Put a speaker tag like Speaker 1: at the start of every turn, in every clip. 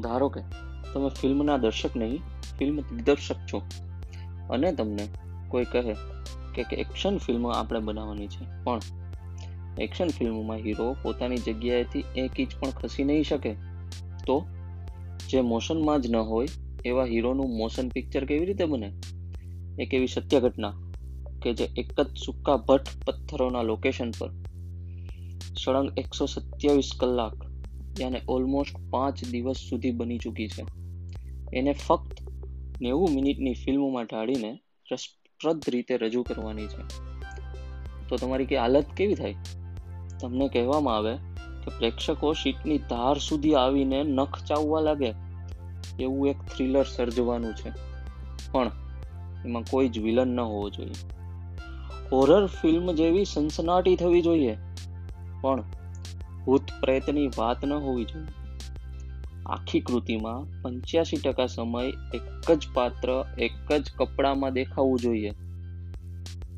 Speaker 1: ધારો કે તમે ફિલ્મના દર્શક નહીં, ફિલ્મ દિગ્દર્શક છો. અને તમને કોઈ કહે કે એક્શન ફિલ્મ આપણે બનાવવાની છે. પણ એક્શન ફિલ્મમાં હીરો પોતાની જગ્યાએથી એક ઇંચ પણ ખસી નહીં શકે. તો જે મોશનમાં જ ન હોય, એવા હીરોનું મોશન પિક્ચર કેવી રીતે બને? એક એવી સત્ય ઘટના કે જે એક જ સૂકા ભટ્ટ પથ્થરોના લોકેશન પર સળંગ એકસો સત્યાવીસ કલાક યાને ઓલમોસ્ટ પાંચ દિવસ સુધી બની ચૂકી છે. એને ફક્ત નેવું મિનિટની ફિલ્મમાં ઢાળીને રસપ્રદ રીતે રજૂ કરવાની છે. તો તમારી કે હાલત કેવી થાય? તમને કહેવામાં આવે કે પ્રેક્ષકો શીટની ધાર સુધી આવીને નખ ચાવવા લાગે, એવું એક થ્રિલર સર્જવાનું છે. પણ એમાં કોઈ જ વિલન ન હોવો જોઈએ. હોરર ફિલ્મ જેવી સનસનાટી થવી જોઈએ. પણ ભૂત પ્રેતની વાત ન હોવી જોઈએ. આખી કૃતિમાં પંચ્યાસી ટકા સમય એક જ પાત્ર, એક જ કપડામાં દેખાવું જોઈએ.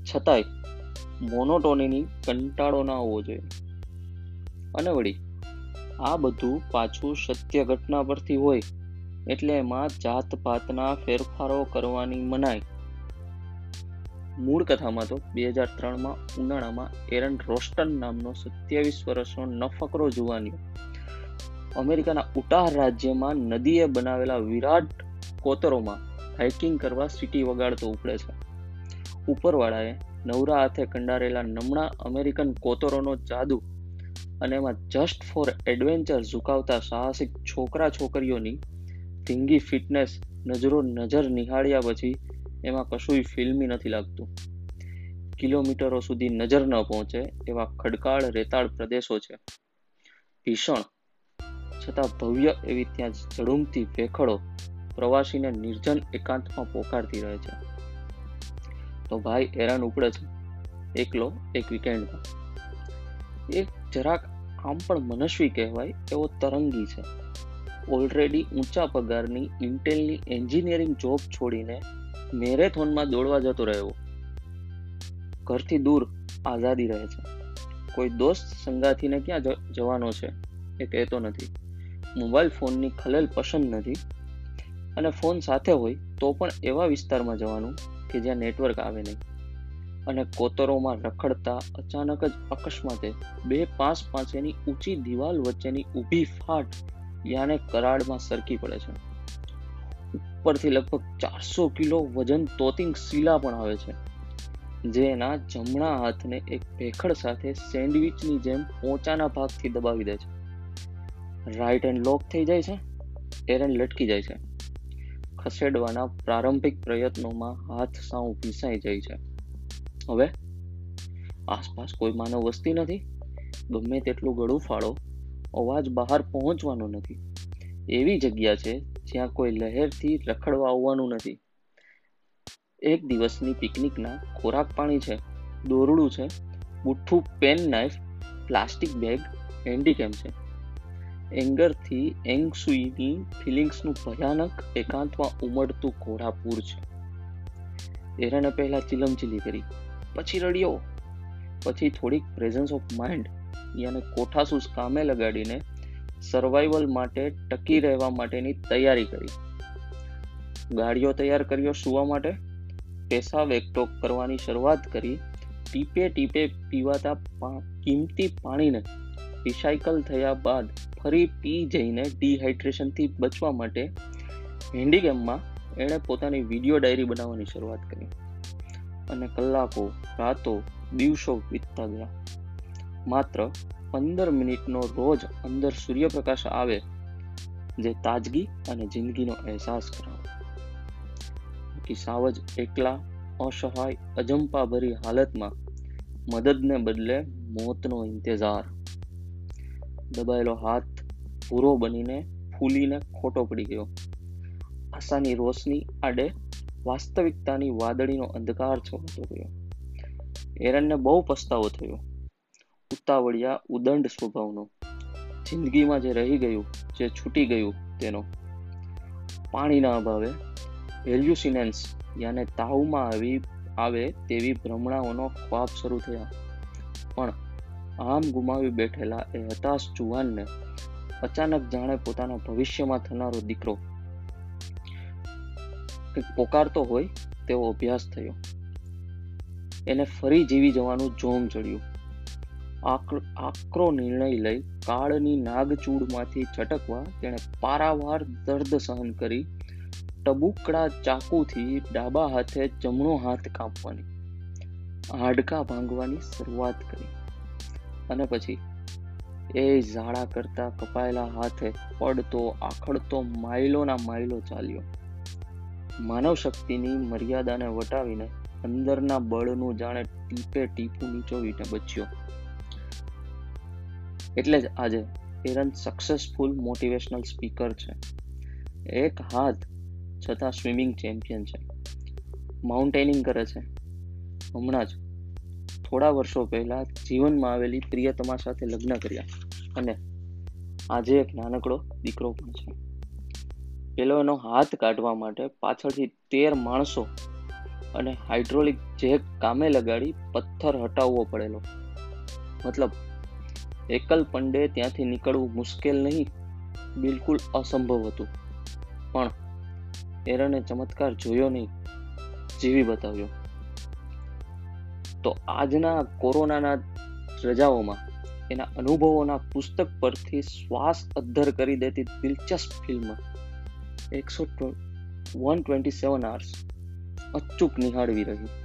Speaker 1: છતાંય મોનોટોનીની કંટાળો ના હોવો જોઈએ. અને વળી, આ બધું પાછું સત્ય ઘટના પરથી હોય, એટલે એમાં જાત પાતના ફેરફારો કરવાની મનાય મૂળ કથામાં તો બે હજાર ત્રણમાં ઉનાળામાં એરન રોસ્ટન નામનો સત્યાવીસ વર્ષનો નફકરો જુવાનીઓ અમેરિકાના ઉટાહ રાજ્યમાં નદીએ બનાવેલા વિરાટ કોતરોમાં હાઇકિંગ કરવા સિટી વગાડતો ઉપડે છે. ઉપરવાળાએ નવરા હાથે કંડારેલા નમણા અમેરિકન કોતરોનો જાદુ અને એમાં જસ્ટ ફોર એડવેન્ચર ઝુકાવતા સાહસિક છોકરા છોકરીઓની ધીંગી ફિટનેસ નજરો નજર નિહાળ્યા પછી એમાં કશુંય ફિલ્મી નથી લાગતું. કિલોમીટરો સુધી નજર ન પહોંચે એવા ખડકાળ રેતાળ પ્રદેશો છે. ભીષણ. છતાં ભવ્ય એવી ત્યાં ઝડુમતી ભેખડો પ્રવાસીને નિર્જન એકાંતમાં પોકારતી રહે છે. તો ભાઈ, હેરાન ઉપડે છે. એકલો એક વીકેન્ડમાં એક જરાક આમ પણ મનસ્વી કહેવાય એવો તરંગી છે. ઓલરેડી ઊંચા પગારની ઇન્ટેલની એન્જિનિયરિંગ જોબ છોડીને મેરેથોનમાં દોડવા જતો રહ્યો. ઘરથી દૂર આઝાદી રહે છે. કોઈ દોસ્ત સંગાથીને ક્યાં જવાનો છે એ કહેતો નથી. મોબાઈલ ફોનની ખલેલ પસંદ નથી. અને ફોન સાથે હોય તો પણ એવા વિસ્તારમાં જવાનું કે જ્યાં નેટવર્ક આવે નહીં. અને કોતરોમાં રખડતા અચાનક જ અકસ્માતે બે પાંચ પાંચેની ઊંચી દિવાલ વચ્ચેની ઊભી ફાટ યાને કરાડમાં સરકી પડે છે. ઉપરથી લગભગ ચારસો કિલો વજન તોતિંગ શીલા પણ આવે છે. જે એના જમણા હાથને એક ભેખડ સાથે સેન્ડવિચની જેમ પોચાના ભાગથી દબાવી દે છે. રાઈટ હેન્ડ લોક થઈ જાય છે, એરન લટકી જાય છે. ખસેડવાના પ્રારંભિક પ્રયત્નોમાં હાથ સાવ ભીસાઈ જાય છે. હવે આસપાસ કોઈ માનવ વસ્તી નથી, ગમે તેટલું ગળું ફાળો, અવાજ બહાર પહોંચવાનો નથી. એવી જગ્યા છે જ્યાં કોઈ લહેરથી રખડવા આવવાનું નથી. એક દિવસની પિકનિકના ખોરાક પાણી છે, દોરડું છે, બુઠ્ઠું pen knife plastic bag, handycam છે. એંગરથી એંગસુઈની ફિલિંગ્સનું ભયાનક એકાંતમાં ઉમડતું ઘોડાપૂર છે. એરણે પહેલા ચિલમચીલી કરી, પછી રડ્યો. પછી થોડીક પ્રેઝન્સ ઓફ માઇન્ડ યાને કોઠાસૂસ કામે લગાડીને સર્વાઈવલ માટે ટકી રહેવા માટેની તૈયારી કરી. ગાડીઓ તૈયાર કર્યો સુવા માટે. પેશાબ એકઠો કરવાની શરૂઆત કરી. ટીપે ટીપે પીવાતા કિંમતી પાણીને રિસાયકલ થયા બાદ ફરી પી જઈને ડિહાઇડ્રેશનથી બચવા માટે હેન્ડીકેમમાં એણે પોતાની વીડિયો ડાયરી બનાવવાની શરૂઆત કરી. અને કલાકો, રાતો, દિવસો વીતતા ગયા માત્ર પંદર મિનિટનો રોજ અંદર સૂર્યપ્રકાશ આવે, જે તાજગી અને જિંદગીનો અહેસાસ કરાવે. સાવજ એકલા, અસહાય, અજંપાભરી હાલતમાં મદદને બદલે મોતનો ઇંતજાર. દબાયેલો હાથ પૂરો બનીને ફૂલીને ખોટો પડી ગયો. આશાની રોશની આડે વાસ્તવિકતાની વાદળીનો અંધકાર છવાતો ગયો. એરનને બહુ પસ્તાવો થયો. ઉતાવળિયા ઉદંડ સ્વભાવનો. જિંદગીમાં જે રહી ગયું, જે છૂટી ગયું તેનો. પાણીના અભાવે વેલ્યુસિનેન્સ યાને તાવમાં આવી, આવે તેવી ભ્રમણાઓનો ખ્વાબ શરૂ થયા. પણ આમ ગુમાવી બેઠેલા એ હતાશ જુવાનને અચાનક જાણે પોતાના ભવિષ્યમાં થનારો દીકરો પોકારતો હોય તેવો અભ્યાસ થયો. એને ફરી જીવી જવાનું જોમ ચડ્યું. આકરો નિર્ણય લઈ કાળની નાગચૂડમાંથી છટકવા તેણે પારાવાર દર્દ સહન કરી. ટબુકડા ચાકુથી ડાબા હાથે જમણો હાથ કાપવાની, હાડકા ભાંગવાની શરૂઆત કરી અને પછી એ ઝાડા કરતા કપાયેલા હાથે પડતો, આખડતો માઇલોના માઇલો ચાલ્યો. માનવ શક્તિની મર્યાદાને વટાવીને અંદરના બળનું જાણે ટીપે ટીપું નીચોવીને બચ્યો. એટલે જ આજે કિરણ સક્સેસફુલ મોટિવેશનલ સ્પીકર છે. એક હાથ છતાં સ્વિમિંગ ચેમ્પિયન છે. માઉન્ટેનિંગ કરે છે. હમણાં જ થોડા વર્ષો પહેલા જીવનમાં આવેલી પ્રિયતમા સાથે લગ્ન કર્યા અને આજે એક નાનકડો દીકરો પણ છે. પેલો એનો હાથ કાઢવા માટે પાછળથી તેર માણસો અને હાઇડ્રોલિક જેક કામે લગાડી પથ્થર હટાવવો પડેલો. મતલબ એકલ પંડે ત્યાંથી નીકળવું મુશ્કેલ નહીં, બિલકુલ અસંભવ હતું. પણ એરણે ચમત્કાર જોયો નહીં, જીવી બતાવ્યો. તો આજના કોરોનાના રજાઓમાં એના અનુભવોના પુસ્તક પરથી શ્વાસ અદ્ધર કરી દેતી દિલચસ્પ ફિલ્મ, એકસો વન ટ્વેન્ટી સેવન આર્સ, અચૂક નિહાળવી રહી.